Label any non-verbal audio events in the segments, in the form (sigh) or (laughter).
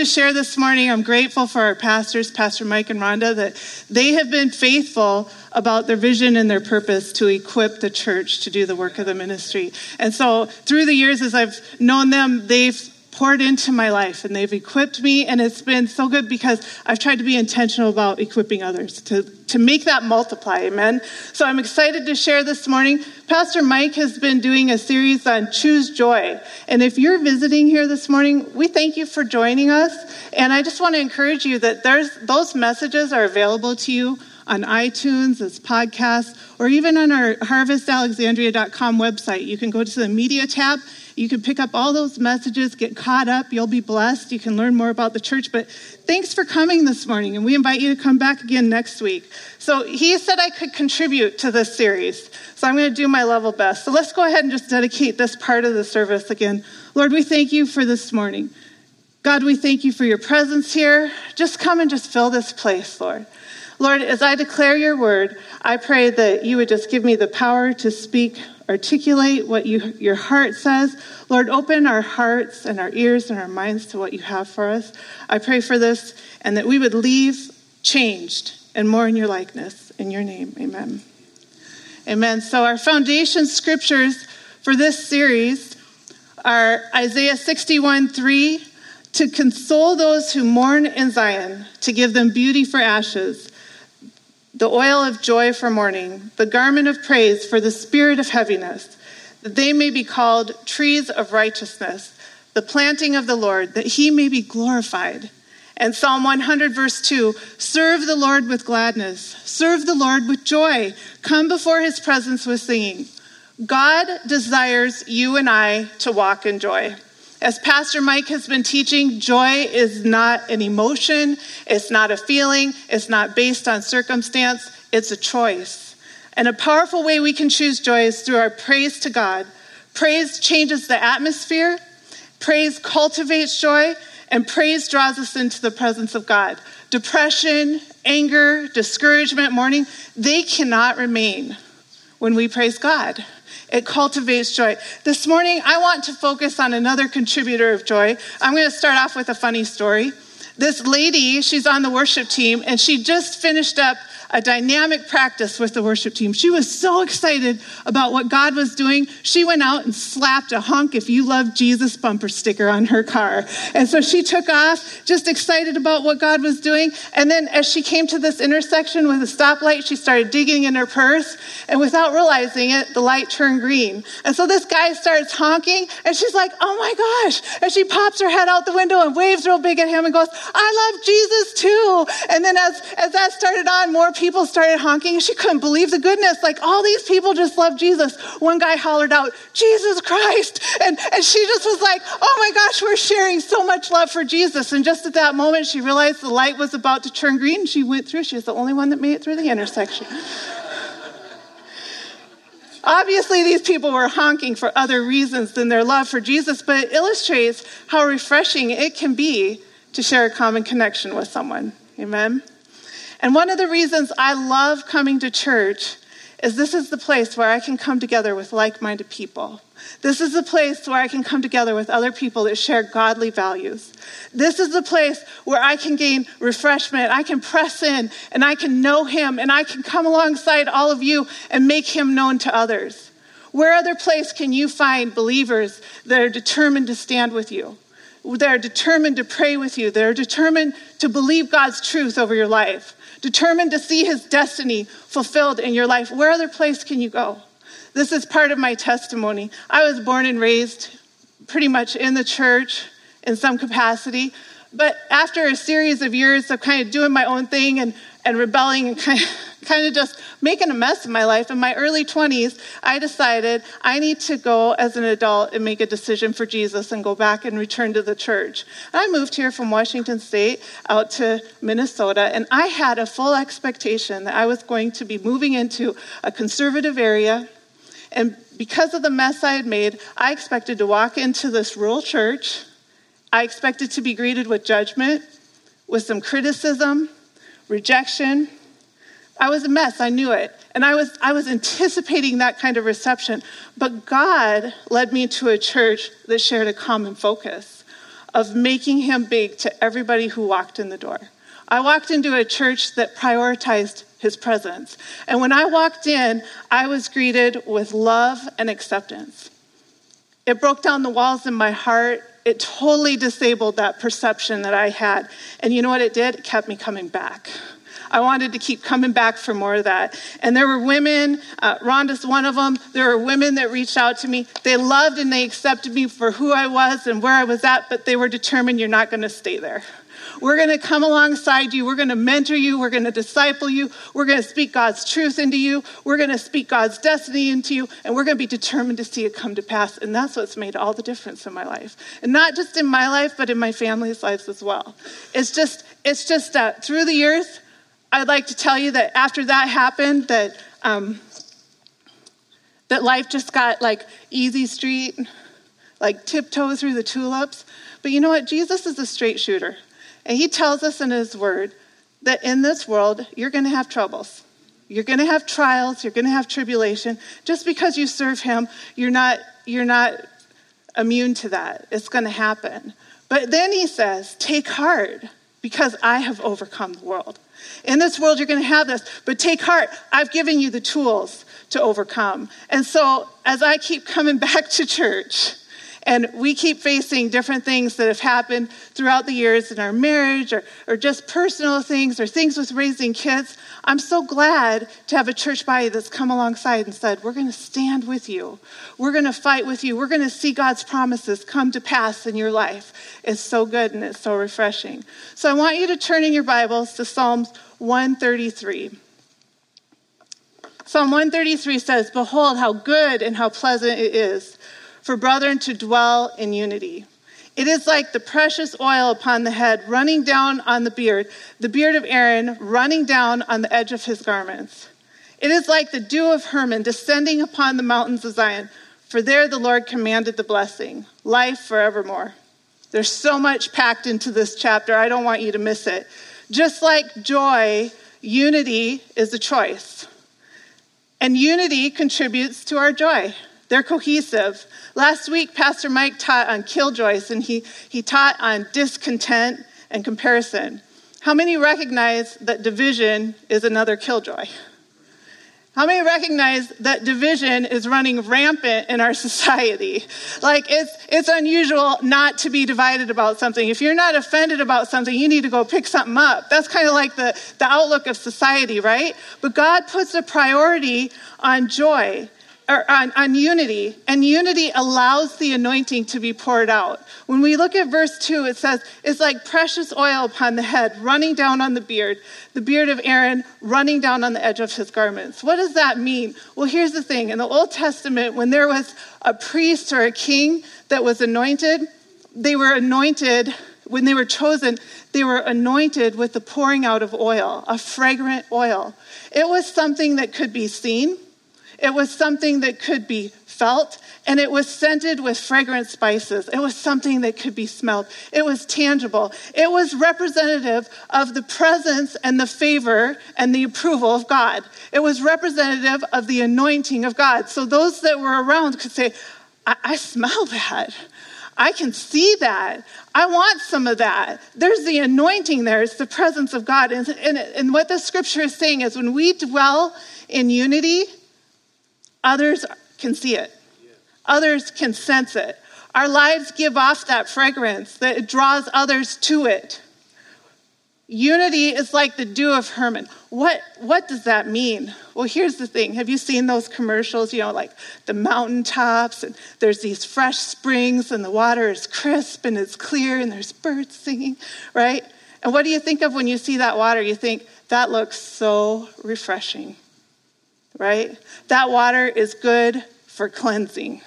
to share this morning. I'm grateful for our pastors, Pastor Mike and Rhonda, that they have been faithful about their vision and their purpose to equip the church to do the work of the ministry. And so, through the years, as I've known them, they've poured into my life and they've equipped me and it's been so good because I've tried to be intentional about equipping others to, to make that multiply, amen. So I'm excited to share this morning. Pastor Mike has been doing a series on choose joy. And if you're visiting here this morning, we thank you for joining us. And I just want to encourage you that there's those messages are available to you on iTunes as podcasts or even on our harvestalexandria.com website. You can go to the media tab you can pick up all those messages, get caught up. You'll be blessed. You can learn more about the church. But thanks for coming this morning, and we invite you to come back again next week. So he said I could contribute to this series. So I'm going to do my level best. So let's go ahead and just dedicate this part of the service again. Lord, we thank you for this morning. God, we thank you for your presence here. Just come and just fill this place, Lord. Lord, as I declare your word, I pray that you would just give me the power to speak articulate what you, your heart says. Lord, open our hearts and our ears and our minds to what you have for us. I pray for this and that we would leave changed and more in your likeness. In your name, amen. Amen. So, our foundation scriptures for this series are Isaiah 61 3 to console those who mourn in Zion, to give them beauty for ashes the oil of joy for mourning, the garment of praise for the spirit of heaviness, that they may be called trees of righteousness, the planting of the Lord, that he may be glorified. And Psalm 100, verse 2 Serve the Lord with gladness, serve the Lord with joy, come before his presence with singing. God desires you and I to walk in joy. As Pastor Mike has been teaching, joy is not an emotion, it's not a feeling, it's not based on circumstance, it's a choice. And a powerful way we can choose joy is through our praise to God. Praise changes the atmosphere, praise cultivates joy, and praise draws us into the presence of God. Depression, anger, discouragement, mourning, they cannot remain when we praise God. It cultivates joy. This morning, I want to focus on another contributor of joy. I'm going to start off with a funny story. This lady, she's on the worship team, and she just finished up a dynamic practice with the worship team. She was so excited about what God was doing. She went out and slapped a honk if you love Jesus bumper sticker on her car. And so she took off, just excited about what God was doing. And then as she came to this intersection with a stoplight, she started digging in her purse. And without realizing it, the light turned green. And so this guy starts honking, and she's like, oh my gosh. And she pops her head out the window and waves real big at him and goes, I love Jesus too. And then as, as that started on, more people started honking she couldn't believe the goodness. Like all these people just love Jesus. One guy hollered out, Jesus Christ. And, and she just was like, oh my gosh, we're sharing so much love for Jesus. And just at that moment, she realized the light was about to turn green. She went through. She was the only one that made it through the intersection. Obviously, these people were honking for other reasons than their love for Jesus, but it illustrates how refreshing it can be to share a common connection with someone. Amen? And one of the reasons I love coming to church is this is the place where I can come together with like minded people. This is the place where I can come together with other people that share godly values. This is the place where I can gain refreshment. I can press in and I can know Him and I can come alongside all of you and make Him known to others. Where other place can you find believers that are determined to stand with you? That are determined to pray with you, that are determined to believe God's truth over your life determined to see his destiny fulfilled in your life, where other place can you go? This is part of my testimony. I was born and raised pretty much in the church in some capacity. But after a series of years of kind of doing my own thing and and rebelling and (laughs) kind of, kind of just making a mess of my life. In my early 20s, I decided I need to go as an adult and make a decision for Jesus and go back and return to the church. And I moved here from Washington State out to Minnesota, and I had a full expectation that I was going to be moving into a conservative area. And because of the mess I had made, I expected to walk into this rural church. I expected to be greeted with judgment, with some criticism, rejection. I was a mess, I knew it. And I was, I was anticipating that kind of reception. But God led me to a church that shared a common focus of making him big to everybody who walked in the door. I walked into a church that prioritized his presence. And when I walked in, I was greeted with love and acceptance. It broke down the walls in my heart. It totally disabled that perception that I had. And you know what it did? It kept me coming back. I wanted to keep coming back for more of that. And there were women, uh, Rhonda's one of them. There were women that reached out to me. They loved and they accepted me for who I was and where I was at, but they were determined you're not going to stay there. We're going to come alongside you. We're going to mentor you. We're going to disciple you. We're going to speak God's truth into you. We're going to speak God's destiny into you. And we're going to be determined to see it come to pass. And that's what's made all the difference in my life. And not just in my life, but in my family's lives as well. It's just, it's just uh, through the years, I'd like to tell you that after that happened, that um, that life just got like easy street, like tiptoe through the tulips. But you know what? Jesus is a straight shooter. And he tells us in his word that in this world, you're going to have troubles. You're going to have trials, you're going to have tribulation. Just because you serve him, you're not you're not immune to that. It's going to happen. But then he says, "Take heart, because I have overcome the world." In this world, you're going to have this, but take heart. I've given you the tools to overcome. And so, as I keep coming (laughs) back to church, and we keep facing different things that have happened throughout the years in our marriage or, or just personal things or things with raising kids. I'm so glad to have a church body that's come alongside and said, We're going to stand with you. We're going to fight with you. We're going to see God's promises come to pass in your life. It's so good and it's so refreshing. So I want you to turn in your Bibles to Psalms 133. Psalm 133 says, Behold, how good and how pleasant it is for brethren to dwell in unity. It is like the precious oil upon the head running down on the beard, the beard of Aaron running down on the edge of his garments. It is like the dew of Hermon descending upon the mountains of Zion, for there the Lord commanded the blessing, life forevermore. There's so much packed into this chapter, I don't want you to miss it. Just like joy, unity is a choice. And unity contributes to our joy. They're cohesive. Last week, Pastor Mike taught on killjoys, and he, he taught on discontent and comparison. How many recognize that division is another killjoy? How many recognize that division is running rampant in our (laughs) society? Like, it's, it's unusual not to be divided about something. If you're not offended about something, you need to go pick something up. That's kind of like the, the outlook of society, right? But God puts a priority on joy or on, on unity, and unity allows the anointing to be poured out. When we look at verse 2, it says, It's like precious oil upon the head, running down on the beard, the beard of Aaron running down on the edge of his garments. What does that mean? Well, here's the thing in the Old Testament, when there was a priest or a king that was anointed, they were anointed when they were chosen, they were anointed with the pouring out of oil, a fragrant oil. It was something that could be seen, it was something that could be felt, and it was scented with fragrant spices. It was something that could be smelled. It was tangible. It was representative of the presence and the favor and the approval of God. It was representative of the anointing of God. So those that were around could say, I, I smell that. I can see that. I want some of that. There's the anointing there, it's the presence of God. And, and, and what the scripture is saying is when we dwell in unity, Others can see it, others can sense it. Our lives give off that fragrance that draws others to it. Unity is like the dew of Hermon. What, what does that mean? Well, here's the thing. Have you seen those commercials, you know, like the mountaintops, and there's these fresh springs, and the water is crisp and it's clear, and there's birds singing, right? And what do you think of when you see that water? You think, that looks so refreshing, right? That water is good for cleansing.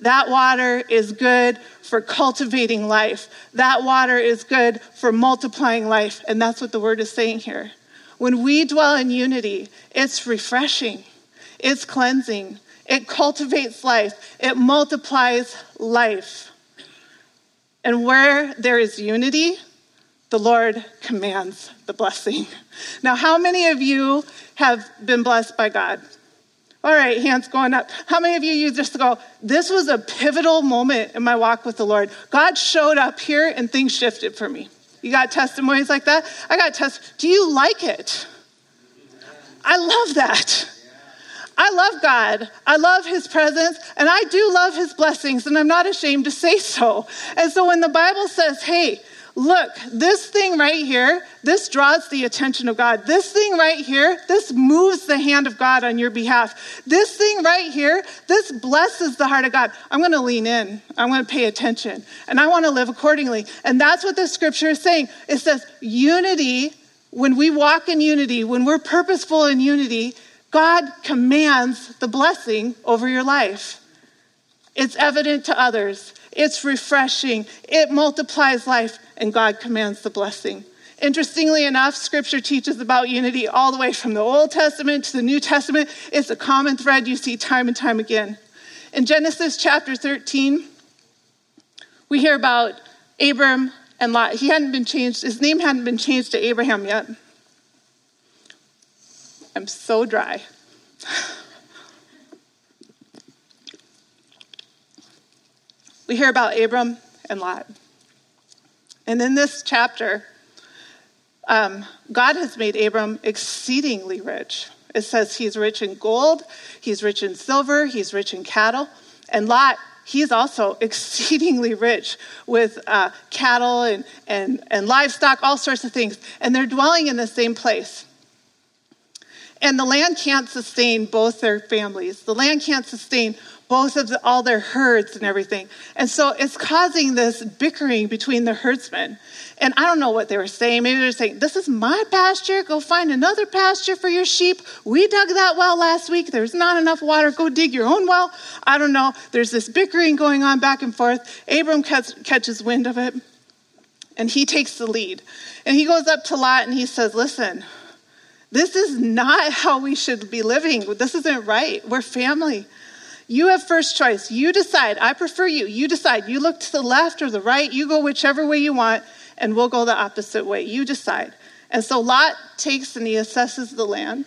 That water is good for cultivating life. That water is good for multiplying life. And that's what the word is saying here. When we dwell in unity, it's refreshing, it's cleansing, it cultivates life, it multiplies life. And where there is unity, the Lord commands the blessing. Now, how many of you have been blessed by God? All right, hands going up. How many of you you just go, this was a pivotal moment in my walk with the Lord? God showed up here and things shifted for me. You got testimonies like that? I got test. Do you like it? I love that. I love God. I love his presence and I do love his blessings and I'm not ashamed to say so. And so when the Bible says, "Hey, look, this thing right here, this draws the attention of God. This thing right here, this moves the hand of God on your behalf. This thing right here, this blesses the heart of God. I'm going to lean in. I'm going to pay attention. And I want to live accordingly. And that's what this scripture is saying. It says unity, when we walk in unity, when we're purposeful in unity, God commands the blessing over your life. It's evident to others. It's refreshing. It multiplies life, and God commands the blessing. Interestingly enough, scripture teaches about unity all the way from the Old Testament to the New Testament. It's a common thread you see time and time again. In Genesis chapter 13, we hear about Abram and Lot. He hadn't been changed, his name hadn't been changed to Abraham yet. I'm so dry. We hear about Abram and Lot. And in this chapter, um, God has made Abram exceedingly rich. It says he's rich in gold, he's rich in silver, he's rich in cattle. And Lot, he's also (laughs) exceedingly rich with uh, cattle and, and, and livestock, all sorts of things. And they're dwelling in the same place. And the land can't sustain both their families. The land can't sustain both of the, all their herds and everything. And so it's causing this bickering between the herdsmen. And I don't know what they were saying. Maybe they're saying, This is my pasture. Go find another pasture for your sheep. We dug that well last week. There's not enough water. Go dig your own well. I don't know. There's this bickering going on back and forth. Abram catch, catches wind of it and he takes the lead. And he goes up to Lot and he says, Listen, this is not (laughs) how we should be living. This isn't right. We're family. You have first choice. You decide. I prefer you. You decide. You look to the left or the right. You go whichever way you want, and we'll go the opposite way. You decide. And so Lot takes and he assesses the land,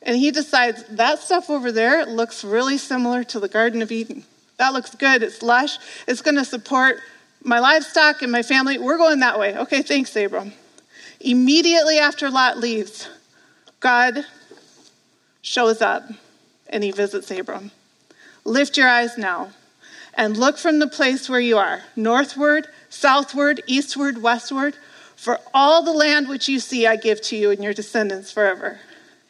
and he decides that stuff over there looks really similar to the Garden of Eden. That looks good. It's lush. It's going to support my livestock and my family. We're going that way. Okay, thanks, Abram. Immediately after Lot leaves, God shows up and he visits Abram. Lift your eyes now and look from the place where you are, northward, southward, eastward, westward. For all the land which you see, I give to you and your descendants forever.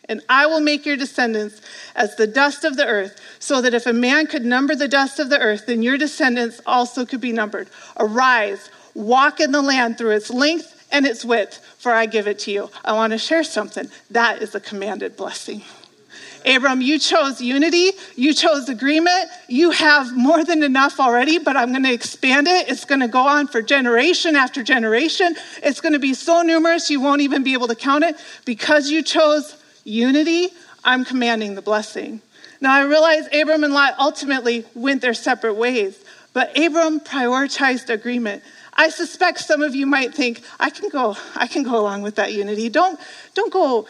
And I will make your descendants as the dust of the earth, so that if a man could number the dust of the earth, then your descendants also could be numbered. Arise, walk in the land through its length and its width, for I give it to you. I want to share something. That is a commanded blessing. Abram, you chose unity, you chose agreement, you have more than enough already, but I'm going to expand it. It's going to go on for generation after generation. It's going to be so numerous you won't even be able to count it. Because you chose unity, I'm commanding the blessing. Now, I realize Abram and Lot ultimately went their separate ways, but Abram prioritized agreement. I suspect some of you might think, I can go, I can go along with that unity. Don't, don't go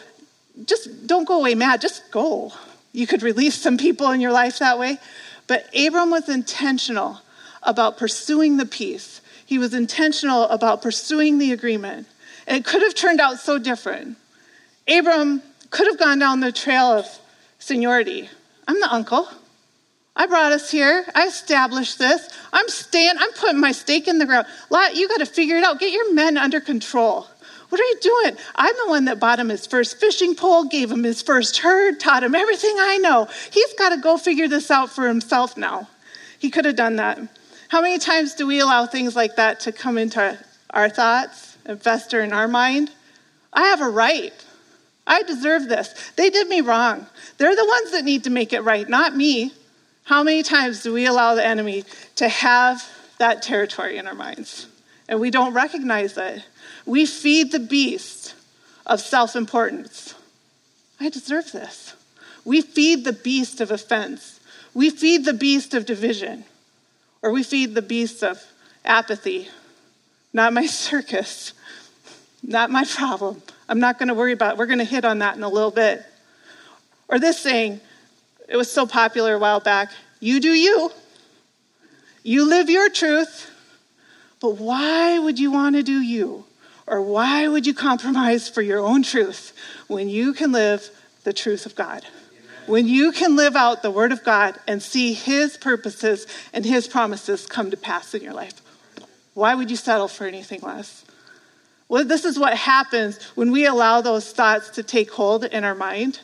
just don't go away mad, just go. You could release some people in your life that way. But Abram was intentional about pursuing the peace. He was intentional about pursuing the agreement. And it could have turned out so different. Abram could have gone down the trail of seniority. I'm the uncle. I brought us here. I established this. I'm staying, I'm putting my stake in the ground. Lot, you got to figure it out. Get your men under control. What are you doing? I'm the one that bought him his first fishing pole, gave him his first herd, taught him everything I know. He's got to go figure this out for himself now. He could have done that. How many times do we allow things like that to come into our thoughts and fester in our mind? I have a right. I deserve this. They did me wrong. They're the ones that need to make it right, not me. How many times do we allow the enemy to have that territory in our minds? And we don't recognize it. We feed the beast of self importance. I deserve this. We feed the beast of offense. We feed the beast of division. Or we feed the beast of apathy. Not my (laughs) circus. Not my problem. I'm not going to worry about it. We're going to hit on that in a little bit. Or this saying, it was so popular a while back you do you. You live your truth. But why would you want to do you? Or why would you compromise for your own truth when you can live the truth of God? When you can live out the Word of God and see His purposes and His promises come to pass in your life, why would you settle for anything less? Well, this is what happens when we allow those thoughts to take hold in our mind.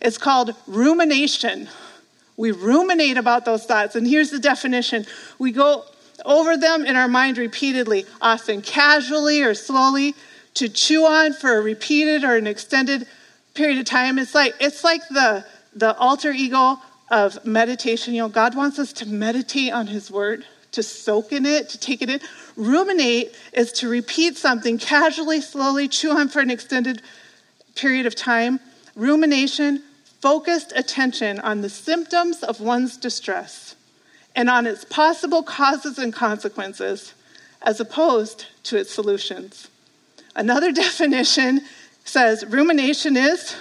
It's called rumination. We ruminate about those thoughts. And here's the definition we go over them in our mind repeatedly, often casually or slowly, to chew on for a repeated or an extended period of time. It's like, it's like the, the alter ego of meditation. You know, God wants us to meditate on His Word, to soak in it, to take it in. Ruminate is to repeat something casually, slowly, chew on for an extended period of time. Rumination, focused attention on the symptoms of one's distress and on its possible causes and consequences, as opposed to its solutions. Another (laughs) definition says rumination is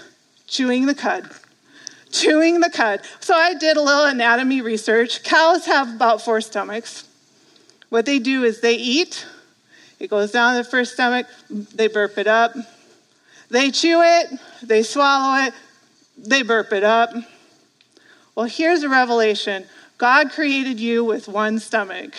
chewing the cud. Chewing the cud. So I did a little anatomy research. Cows have about four stomachs. What they do is they eat, it goes down the first stomach, they burp it up. They chew it, they swallow it, they burp it up. Well, here's a revelation God created you with one stomach.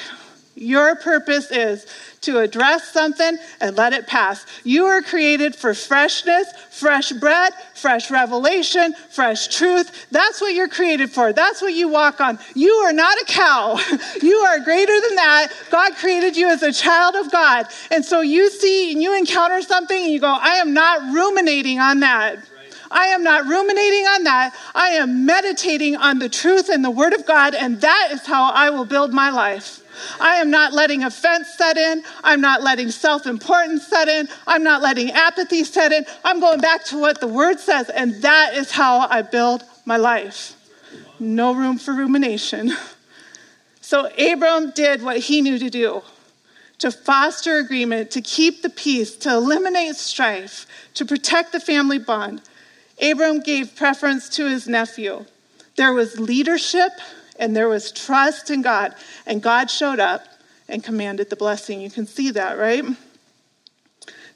Your purpose is to address something and let it pass. You are created for freshness, fresh bread, fresh revelation, fresh truth. That's what you're created for. That's what you walk on. You are not a cow. (laughs) You are greater than that. God created you as a child of God. And so you see and you encounter something and you go, I am not ruminating on that. I am not ruminating on that. I am meditating on the truth and the Word of God, and that is how I will build my life. I am not letting offense set in. I'm not letting self importance set in. I'm not letting apathy set in. I'm going back to what the Word says, and that is how I build my life. No room for rumination. So Abram did what he knew to do to foster agreement, to keep the peace, to eliminate strife, to protect the family bond. Abram gave preference to his nephew. There was leadership and there was trust in God, and God showed up and commanded the blessing. You can see that, right?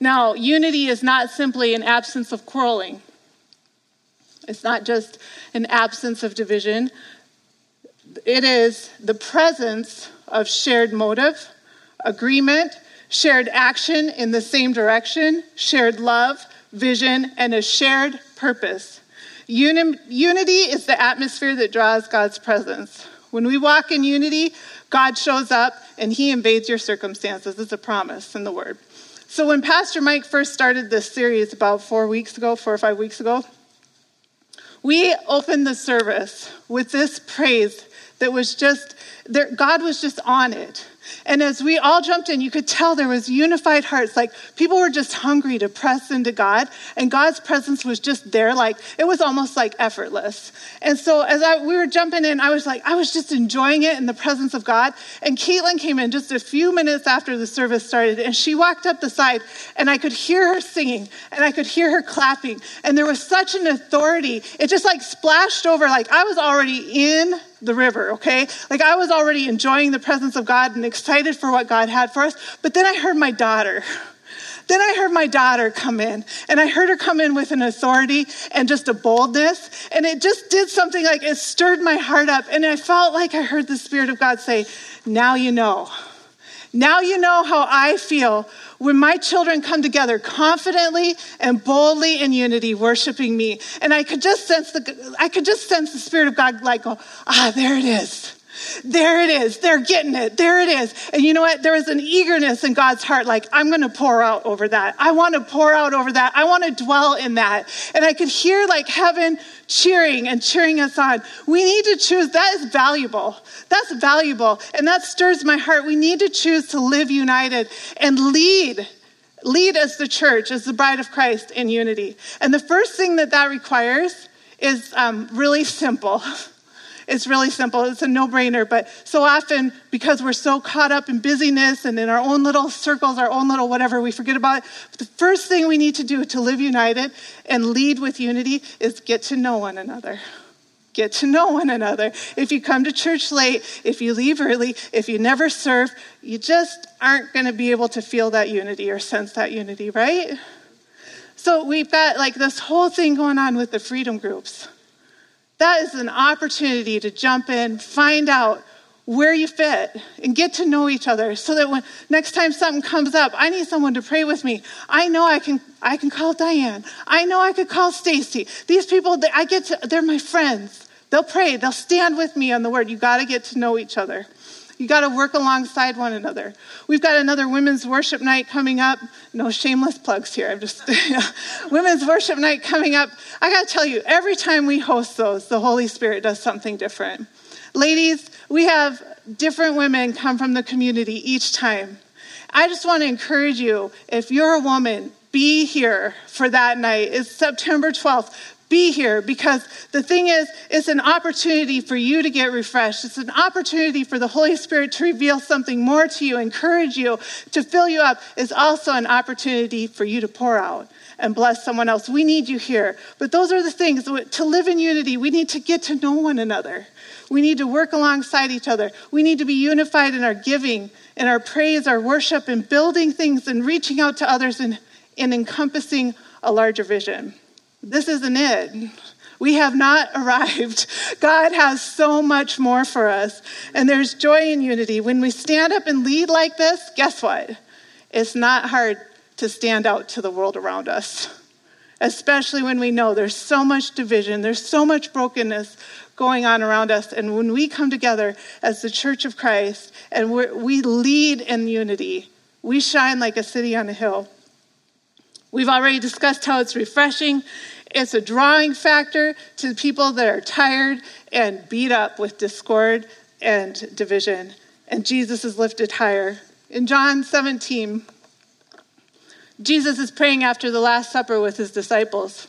Now, unity is not simply an absence of quarreling. It's not just an absence of division. It is the presence of shared motive, agreement, shared action in the same direction, shared love, vision, and a shared purpose. Uni- unity is the atmosphere that draws God's presence. When we walk in unity, God shows up and he invades your circumstances. It's a promise in the word. So when Pastor Mike first started this series about four weeks ago, four or five weeks ago, we opened the service with this praise that was just, there, God was just on it. And as we all jumped in, you could tell there was unified hearts. Like people were just hungry to press into God, and God's presence was just there. Like it was almost like effortless. And so as I, we were jumping in, I was like, I was just enjoying it in the presence of God. And Caitlin came in just a few minutes after the service started, and she walked up the side, and I could hear her singing, and I could hear her clapping, and there was such an authority. It just like splashed over. Like I was already in the river, okay? Like I was already enjoying the presence of God and excited for what God had for us. But then I heard my daughter. Then I heard my daughter come in, and I heard her come in with an authority and just a boldness. And it just did something like it stirred my heart up. And I felt like I heard the Spirit of God say, Now you know. Now you know how I feel when my children come together confidently and boldly in unity, worshiping me. And I could just sense the I could just sense the Spirit of God like go, ah, there it is. There it is. They're getting it. There it is. And you know what? There is an eagerness in God's heart, like, I'm going to pour out over that. I want to pour out over that. I want to dwell in that. And I could hear like heaven cheering and cheering us on. We need to choose. That is valuable. That's valuable. And that stirs my heart. We need to choose to live united and lead. Lead as the church, as the bride of Christ in unity. And the first thing that that requires is um, really simple. (laughs) It's really simple. It's a no brainer. But so often, because we're so caught up in busyness and in our own little circles, our own little whatever, we forget about it. But the first thing we need to do to live united and lead with unity is get to know one another. Get to know one another. If you come to church late, if you leave early, if you never serve, you just aren't going to be able to feel that unity or sense that unity, right? So we've got like this whole thing going on with the freedom groups. That is an opportunity to jump in, find out where you fit, and get to know each other so that when next time something comes up, I need someone to pray with me. I know I can I can call Diane. I know I could call Stacy. These people I get to they're my friends. They'll pray, they'll stand with me on the word. You got to get to know each other. You got to work alongside one another. We've got another women's worship night coming up. No shameless plugs here. I'm just (laughs) women's worship night coming up. I got to tell you, every time we host those, the Holy Spirit does something different. Ladies, we have different women come from the community each time. I just want to encourage you if you're a woman, be here for that night. It's September 12th be here because the thing is, it's an opportunity for you to get refreshed. It's an opportunity for the Holy Spirit to reveal something more to you, encourage you, to fill you up. It's also an opportunity for you to pour out and bless someone else. We need you here. But those are the things to live in unity, we need to get to know one another. We need to work alongside each other. We need to be unified in our giving, in our praise, our worship, in building things and reaching out to others and, and encompassing a larger vision. This isn't it. We have not (laughs) arrived. God has so much more for us. And there's joy in unity. When we stand up and lead like this, guess what? It's not hard to stand out to the world around us, especially when we know there's so much division, there's so much brokenness going on around us. And when we come together as the church of Christ and we lead in unity, we shine like a city on a hill. We've already discussed how it's refreshing it's a drawing factor to people that are tired and beat up with discord and division. And Jesus is lifted higher. In John 17, Jesus is praying after the Last Supper with his disciples.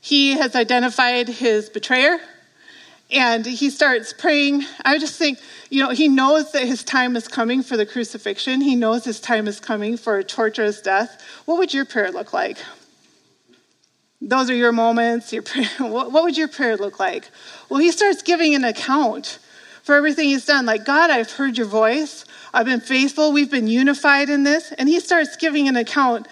He has identified his betrayer and he starts praying. I just think, you know, he knows that his time is coming for the crucifixion, he knows his time is coming for a torturous death. What would your prayer look like? Those are your moments. Your prayer. (laughs) What, would your prayer look like? Well, he starts giving an account for everything he's done. Like, God, I've heard your voice. I've been faithful. We've been unified in this. And he starts giving an account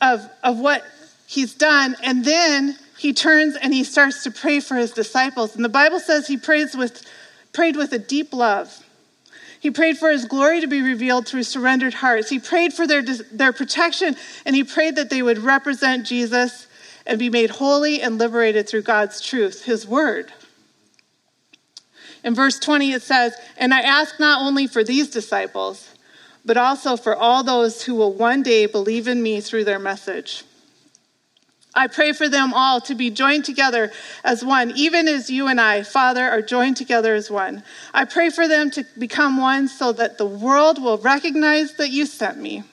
of, of what he's done. And then he turns and he starts to pray for his disciples. And the Bible says he prays with, prayed with a deep love. He prayed for his glory to be revealed through surrendered hearts. He prayed for their, their protection, and he prayed that they would represent Jesus and be made holy and liberated through God's truth, his word. In verse 20, it says, And I ask not only for these disciples, but also for all those who will one day believe in me through their message. I pray for them all to be joined together as one, even as you and I, Father, are joined together as one. I pray for them to become one so that the world will recognize that you sent me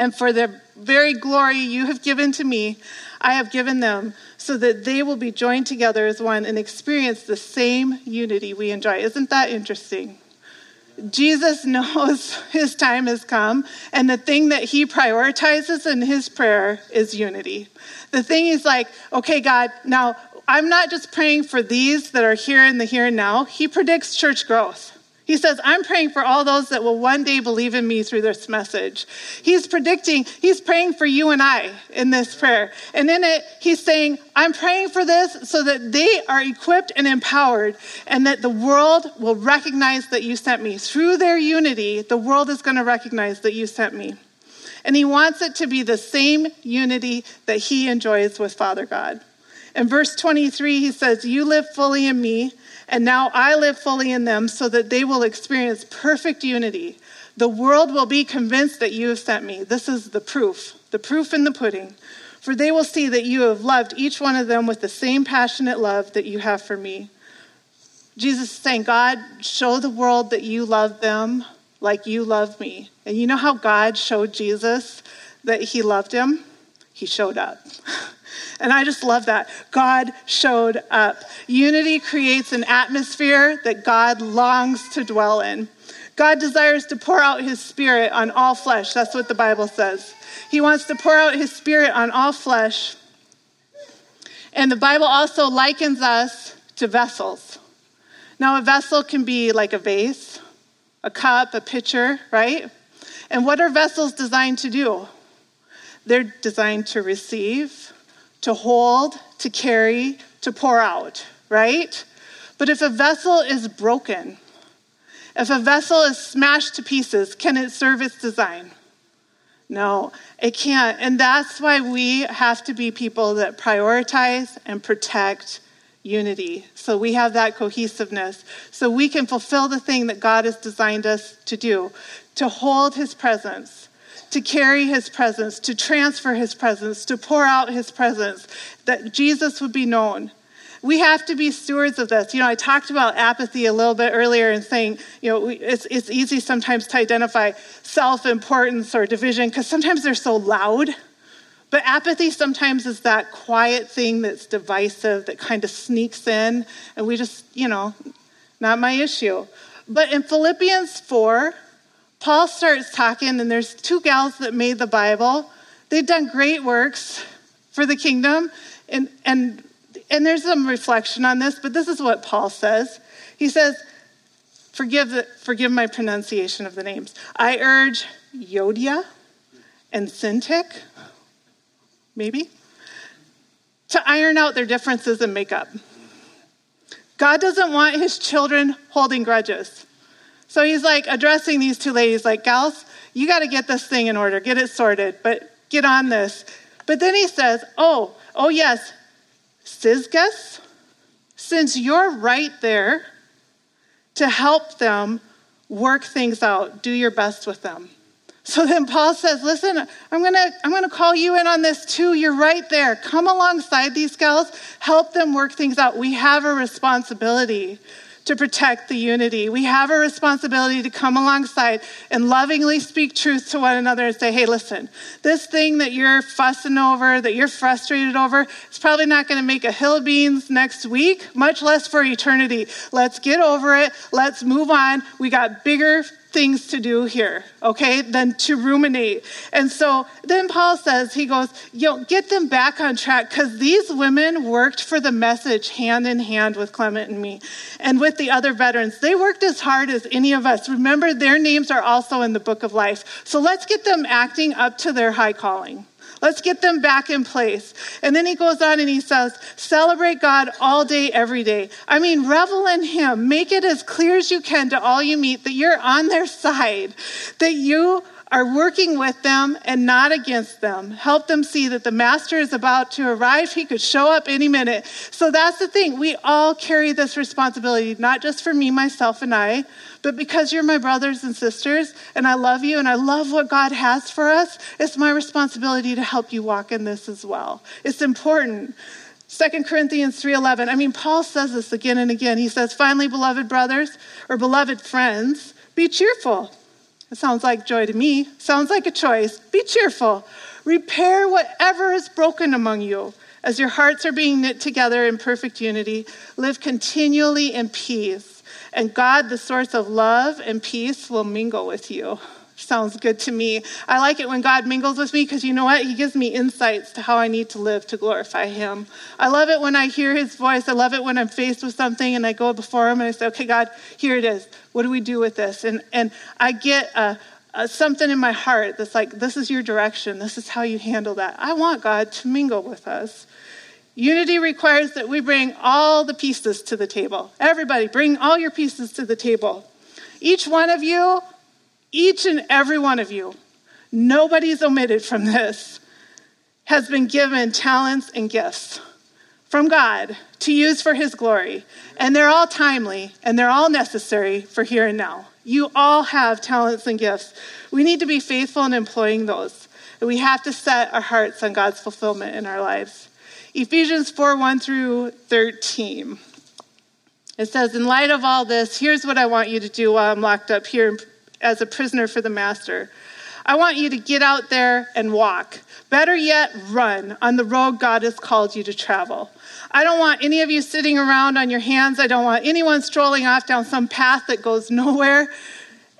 and for the very glory you have given to me, I have given them, so that they will be joined together as one and experience the same unity we enjoy. Isn't that interesting? Jesus (laughs) knows his time has come, and the thing that he prioritizes in his prayer is unity. The thing is like, okay, God, now I'm not just praying for these that are here in the here and now, he predicts church growth. He says, I'm praying for all those that will one day believe in me through this message. He's predicting, he's praying for you and I in this prayer. And in it, he's saying, I'm praying for this so that they are equipped and empowered and that the world will recognize that you sent me. Through their unity, the world is going to recognize that you sent me. And he wants it to be the same unity that he enjoys with Father God. In verse 23, he says, You live fully in me, and now I live fully in them, so that they will experience perfect unity. The world will be convinced that you have sent me. This is the proof, the proof in the pudding. For they will see that you have loved each one of them with the same passionate love that you have for me. Jesus is saying, God, show the world that you love them like you love me. And you know how God showed Jesus that he loved him? He showed up. (laughs) And I just love that. God showed up. Unity creates an atmosphere that God longs to dwell in. God desires to pour out his spirit on all flesh. That's what the Bible says. He wants to pour out his spirit on all flesh. And the Bible also likens us to vessels. Now, a vessel can be like a vase, a cup, a pitcher, right? And what are vessels designed to do? They're designed to receive, to hold, to carry, to pour out, right? But if a vessel is broken, if a vessel is smashed to pieces, can it serve its design? No, it can't. And that's why we have to be people that prioritize and protect unity. So we have that cohesiveness. So we can fulfill the thing that God has designed us to do to hold his presence, to carry his presence, to transfer his presence, to pour out his presence, that Jesus would be known. We have to be stewards of this. You know, I talked about apathy a little bit earlier and saying, you know, it's, it's easy sometimes to identify self importance or division because sometimes they're so loud. But apathy sometimes is that quiet thing that's divisive that kind of sneaks in, and we just, you know, not my issue. But in Philippians 4, Paul starts talking, and there's two gals that made the Bible. They've done great works for the kingdom, and, and, and there's some reflection on this, but this is what Paul says. He says, Forgive, the, forgive my pronunciation of the names. I urge Euodia and Syntyche, maybe, to iron out their differences and make up. God doesn't want his children holding grudges. So he's like addressing these two ladies, like, gals, you got to get this thing in order, get it sorted, but get on this. But then he says, oh, oh yes, Syzygus, since you're right there to help them work things out, do your best with them. So (laughs) then Paul says, Listen, I'm going to I'm going to call you in on this too. You're right there. Come alongside these gals, help them work things out. We have a responsibility to protect the unity. We have a responsibility to come alongside and lovingly speak truth to one another and say, hey, listen, this thing that you're fussing over, that you're frustrated over, it's probably not going to make a hill of beans next week, much less for eternity. Let's get over it. Let's move on. We got bigger things to do here, okay, than to ruminate. And so then Paul says, he goes, yo, get them back on track because these women worked for the message hand in hand with Clement and me and with the other veterans. They worked as hard as any of us. Remember, their names are also in the book of life. So let's get them acting up to their high calling. Let's get them back in place. And then he goes on and he says, Celebrate God all day, every day. I mean, revel in Him. Make it as clear as you can to all you meet that you're on their side, that you are working with them and not against them. Help them see that the master is about to arrive. He could show up any minute. So that's the thing. We all carry this responsibility, not just for me, myself, and I, but because you're my brothers and sisters and I love you and I love what God has for us, it's my responsibility to help you walk in this as well. It's important. 2 Corinthians 3:11. I mean Paul says this again and again. He says, "Finally, beloved brothers or beloved friends, be cheerful." It sounds like joy to me. Sounds like a choice. Be cheerful. Repair whatever is broken among you. As your hearts are being knit together in perfect unity, live continually in peace. And God, the source of love and peace, will mingle with you. Sounds good to me. I like it when God mingles with me because you know what? He gives me insights to how I need to live to glorify Him. I love it when I hear His voice. I love it when I'm faced with something and I go before Him and I say, okay, God, here it is. What do we do with this? And, and I get a, a, something in my heart that's like, this is your direction. This is how you handle that. I want God to mingle with us. Unity requires that we bring all the pieces to the table. Everybody, bring all your pieces to the table. Each one of you, each and every one of you, nobody's omitted from this, has been given talents and gifts from God to use for His glory. And they're all timely and they're all necessary for here and now. You all have talents and gifts. We need to be faithful in employing those. And we have to set our hearts on God's fulfillment in our lives. Ephesians 4 1 through 13. It says, In light of all this, here's what I want you to do while I'm locked up here as a prisoner for the master. I want you to get out there and walk. Better yet, run on the road God has called you to travel. I don't want any of you sitting around on your hands. I don't want anyone strolling off down some path that goes nowhere.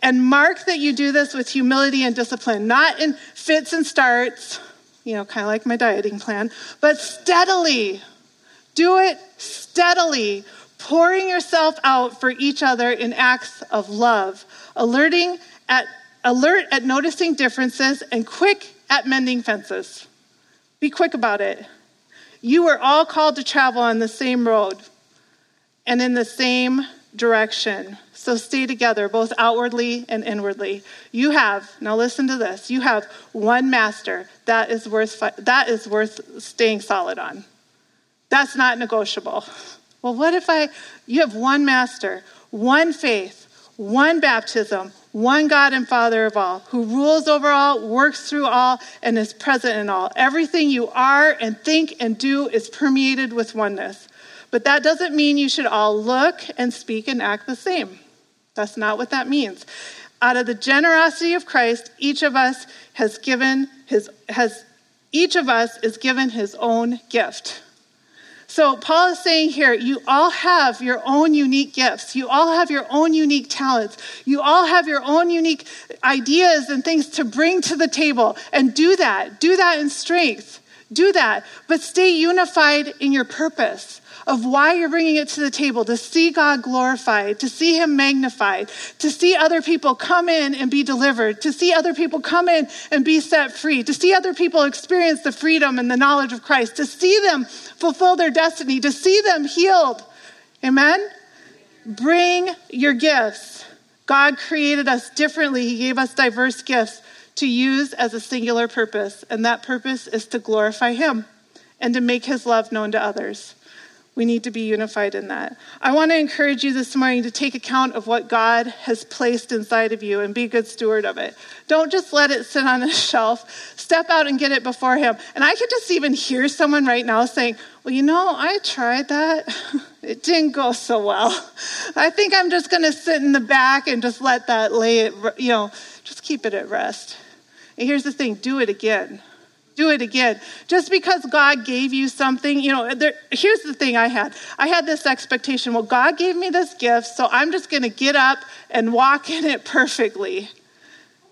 And mark that you do this with humility and discipline, not in fits and starts, you know, kind of like my dieting plan, but steadily. Do it steadily, pouring yourself out for each other in acts of love, alerting at alert at noticing differences and quick at mending fences. Be quick about it. You are all called to travel on the same road and in the same direction. So stay together, both outwardly and inwardly. You have, now listen to this, you have one master that is worth, that is worth staying solid on. That's not negotiable. Well, what if I, you have one master, one faith, one baptism, one God and Father of all, who rules over all, works through all, and is present in all. Everything you are and think and do is permeated with oneness. But that doesn't mean you should all look and speak and act the same. That's not what that means. Out of the generosity of Christ, each of us has given his has each of us is given his own gift. So, Paul is saying here, you all have your own unique gifts. You all have your own unique talents. You all have your own unique ideas and things to bring to the table. And do that. Do that in strength. Do that. But stay unified in your purpose of why you're bringing it to the table to see God glorified, to see Him magnified, to see other people come in and be delivered, to see other people come in and be set free, to see other people experience the freedom and the knowledge of Christ, to see them fulfill their destiny, to see them healed. Amen? Bring your gifts. God created us differently, He gave us diverse gifts to use as a singular purpose, and that purpose is to glorify Him and to make His love known to others. We need to be unified in that. I want to encourage you this morning to take account of what God has placed inside of you and be a good steward of it. Don't just let it sit on a (laughs) shelf. Step out and get it before Him. And I could just even hear someone right now saying, Well, you know, I tried that. (laughs) It didn't go so well. I think I'm just going to sit in the back and just let that lay it, you know, just keep it at rest. And here's the thing do it again do it again. Just because God gave you something, you know, there, here's the thing I had. I had this expectation, well, God gave me this gift, so I'm just going to get up and walk (laughs) in it perfectly.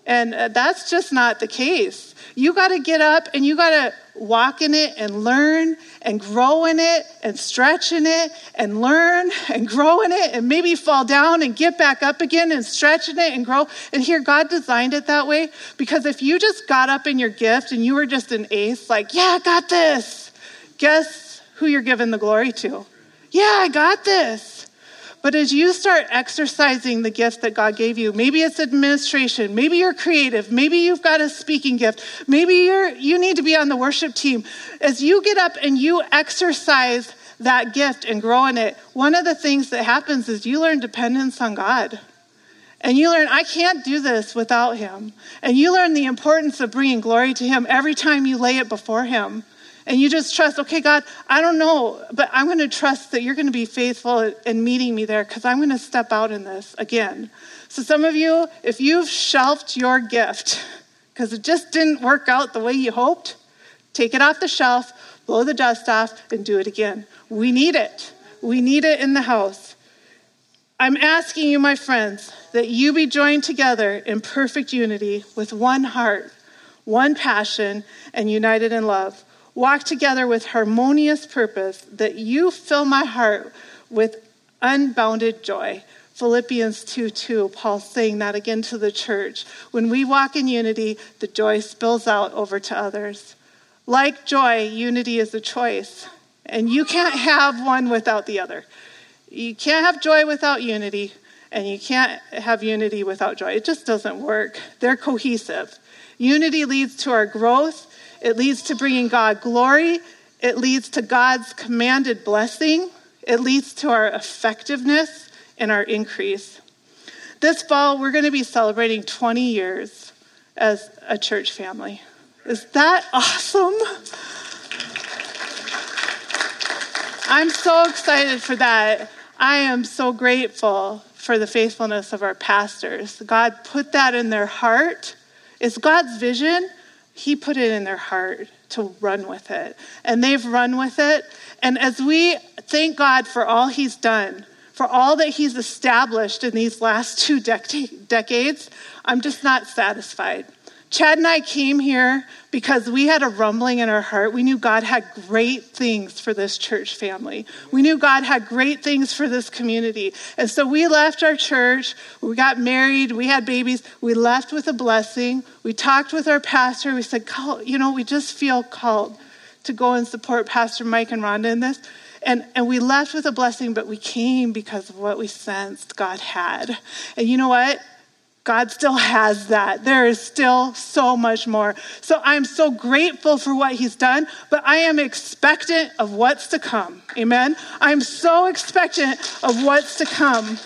And uh, that's just not the case. You got to get up and you got to walk in it and learn and grow in it and stretch in it and learn (laughs) and grow in it and maybe fall down and get back up again and stretch in it and grow. And here, God designed it that way because if you just got up in your gift and you were just an ace, like, yeah, I got this, guess who you're giving the glory to? Yeah, I got this. But as you start exercising the gift that God gave you, maybe it's administration, maybe you're creative, maybe you've got a speaking gift, maybe you're you need to be on the worship team. As you get up and you exercise that gift and grow in it, one of the things that happens is you learn dependence on God. And you learn, I can't do this without him. And you learn the importance of bringing glory to him every time you lay it before him. And you just trust, okay, God, I don't know, but I'm going to trust that you're going to be faithful in meeting me there because I'm going to step out in this again. So, some of you, if you've shelved your gift because it just didn't work out the way you hoped, take it off the shelf, blow the dust off, and do it again. We need it. We need it in the house. I'm asking you, my friends, that you be joined together in perfect unity with one heart, one passion, and united in love walk together with harmonious purpose, that you fill my heart with unbounded joy. Philippians 2 2, Paul saying that again to the church. When we walk in unity, the joy spills out over to others. Like joy, unity is a choice, and you can't have one without the other. You can't have joy without unity, and you can't have unity without joy. It just doesn't work. They're cohesive. Unity leads to our growth, it leads to bringing God glory it leads to God's commanded blessing, it leads to our effectiveness and our increase. This fall, we're going to be celebrating 20 years as a church family. Is that awesome? I'm so excited for that. I am so grateful for the faithfulness of our pastors. God put that in their heart. It's God's vision. He put it in their heart to run with it. And they've run with it. And as we thank God for all He's done, for all that He's established in these last two dec- decades, I'm just not satisfied. Chad and I came here because we had a rumbling in our heart. We knew God had great things for this church family. We knew God had great things for this community. And so we left our church. We got married. We had babies. We left with a blessing. We talked with our pastor. We said, you know, we just feel called to go and support Pastor Mike and Rhonda in this. And, and we left with a blessing, but we came because of what we sensed God had. And you know what? God still has that. There is still so much more. So I'm so grateful for what He's done, but I am expectant of what's to come. Amen? I'm so expectant of what's to come.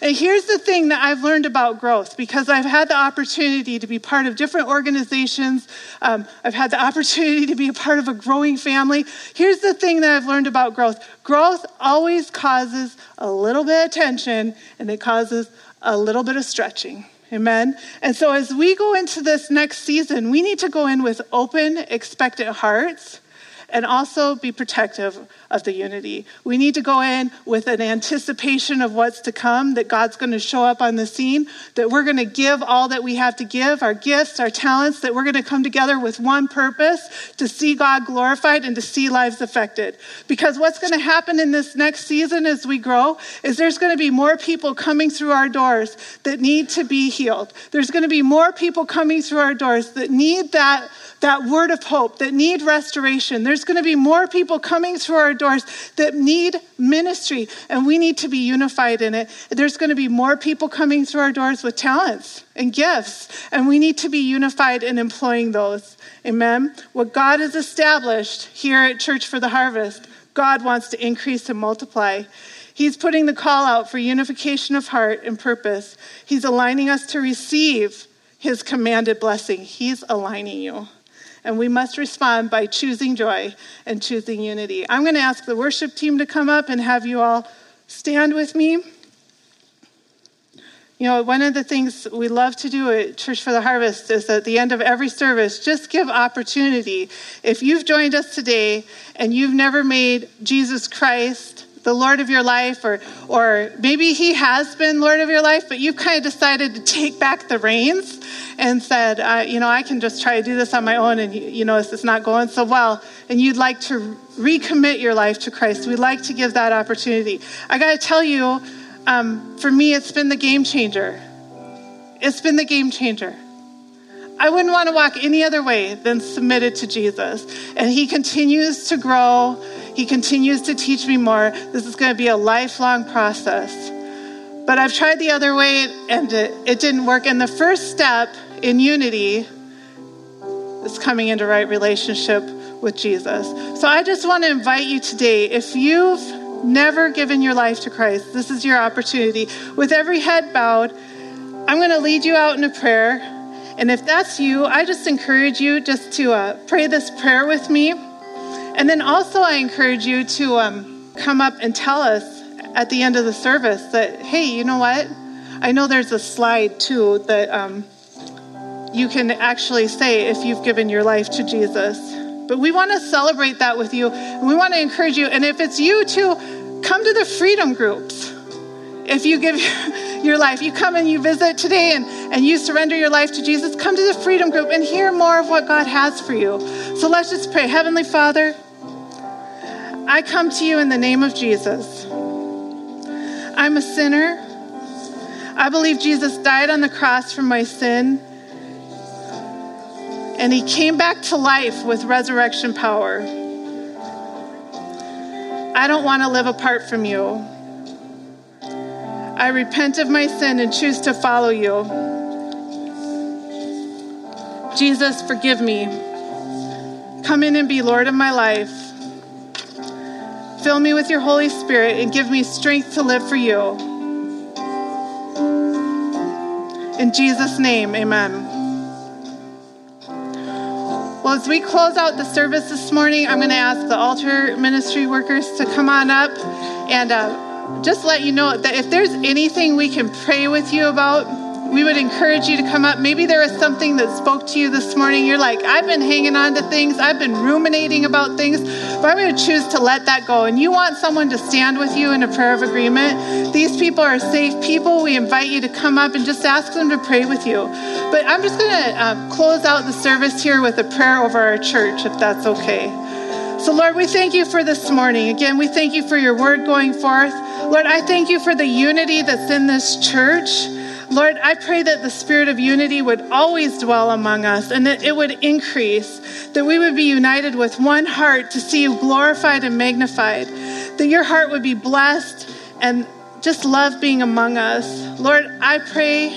And here's the thing that I've learned about growth because I've had the opportunity to be part of different organizations. Um, I've had the (laughs) opportunity to be a part of a growing family. Here's the thing that I've learned about growth growth always causes a little bit of tension and it causes a little bit of stretching. Amen. And so as we go into this next season, we need to go in with open, expectant hearts and also be protective of the unity. We need to go in with an anticipation of what's to come, that God's going to show up on the scene, that we're going to give all that we have to give, our gifts, our talents, that we're going to come together with one purpose to see God glorified and to see lives affected. Because what's going to happen in this next season as we grow is there's going to be more people coming through our doors that need to be healed. There's going to be more people coming through our doors that need that that word of hope, that need restoration. There's going to be more people coming through our doors that need ministry, and we need to be unified in it. There's going to be more people coming through our doors with talents and gifts, and we need to be unified in employing those. Amen. What God has established here at Church for the Harvest, God wants to increase and multiply. He's putting the call out for unification of heart and purpose. He's aligning us to receive his commanded blessing. He's aligning you and we must respond by choosing joy and choosing unity. I'm going to ask the worship team to come up and have you all stand with me. You know, one of the things we love to do at Church for the Harvest is at the end of every service, just give opportunity. If you've joined us today and you've never made Jesus Christ the Lord of your life, or, or maybe He has been Lord of your life, but you've kind of decided to take back the reins and said, uh, you know, I can just try to do this on my own, and you know, it's not going so well, and you'd like to recommit your life to Christ. We'd like to give that opportunity. I got to tell you, um, for me, it's been the game changer. It's been the game changer. I wouldn't want to walk any other way than submitted to Jesus. And He continues to grow he continues to teach me more. This is going to be a lifelong process. But I've tried the other way and it, it didn't work. And the first step in unity is coming into right relationship with Jesus. So I just want to invite you today, if you've never given your life to Christ, this is your opportunity. With every head bowed, I'm going to lead you out in a prayer. And if that's you, I just encourage you just to uh, pray this prayer with me. And then also, I encourage you to um, come up and tell us at the end of the service that, hey, you know what? I know there's a slide too that um, you can actually say if you've given your life to Jesus. But we want to celebrate that with you. And we want to encourage you. And if it's you too, come to the freedom groups. If you give (laughs) your life, you come and you visit today and, and you surrender your life to Jesus, come to the freedom group and hear more of what God has for you. So let's just pray. Heavenly Father, I come to you in the name of Jesus. I'm a sinner. I believe Jesus died on the cross for my sin. And he came back to life with resurrection power. I don't want to live apart from you. I repent of my sin and choose to follow you. Jesus, forgive me. Come in and be Lord of my life. Fill me with your Holy Spirit and give me strength to live for you. In Jesus' name, amen. Well, as we close out the service this morning, I'm going to ask the altar ministry workers to come on up and uh, just let you know that if there's anything we can pray with you about, we would encourage you to come up. Maybe there was something that spoke to you this morning. You're like, I've been hanging on to things, I've been ruminating about things, but I'm going to choose to let that go. And you want someone to stand with you in a prayer of agreement. These people are safe people. We invite you to come up and just ask them to pray with you. But I'm just going to um, close out the service here with a prayer over our church, if that's okay. So, Lord, we thank you for this morning. Again, we thank you for your word going forth. Lord, I thank you for the unity that's in this church. Lord, I pray that the spirit of unity would always dwell among us and that it would increase, that we would be united with one heart to see you glorified and magnified, that your heart would be blessed and just love being among us. Lord, I pray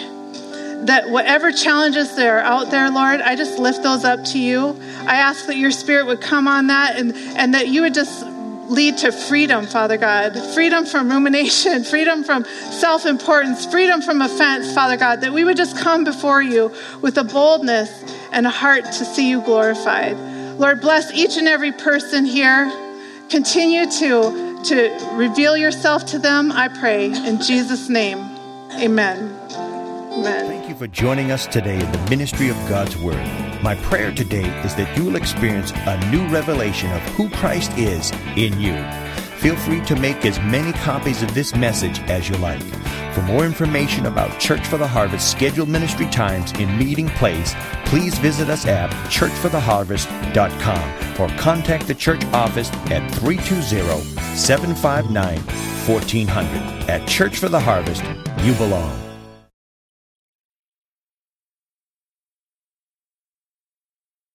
that whatever challenges there are out there, Lord, I just lift those up to you. I ask that your spirit would come on that and, and that you would just lead to freedom, Father God. Freedom from rumination, (laughs) freedom from self importance, freedom from offense, Father God. That we would just come before you with a boldness and a heart to see you glorified. Lord, bless each and every person here. Continue to, to reveal yourself to them, I pray. In Jesus' name, amen. Amen. Thank you for joining us today in the ministry of God's Word. My prayer today is that you will experience a new revelation of who Christ is in you. Feel free to make as many copies of this message as you like. For more information about Church for the Harvest scheduled ministry times and meeting place, please visit us at churchfortheharvest.com or contact the church office at 320 759 1400. At Church for the Harvest, you belong.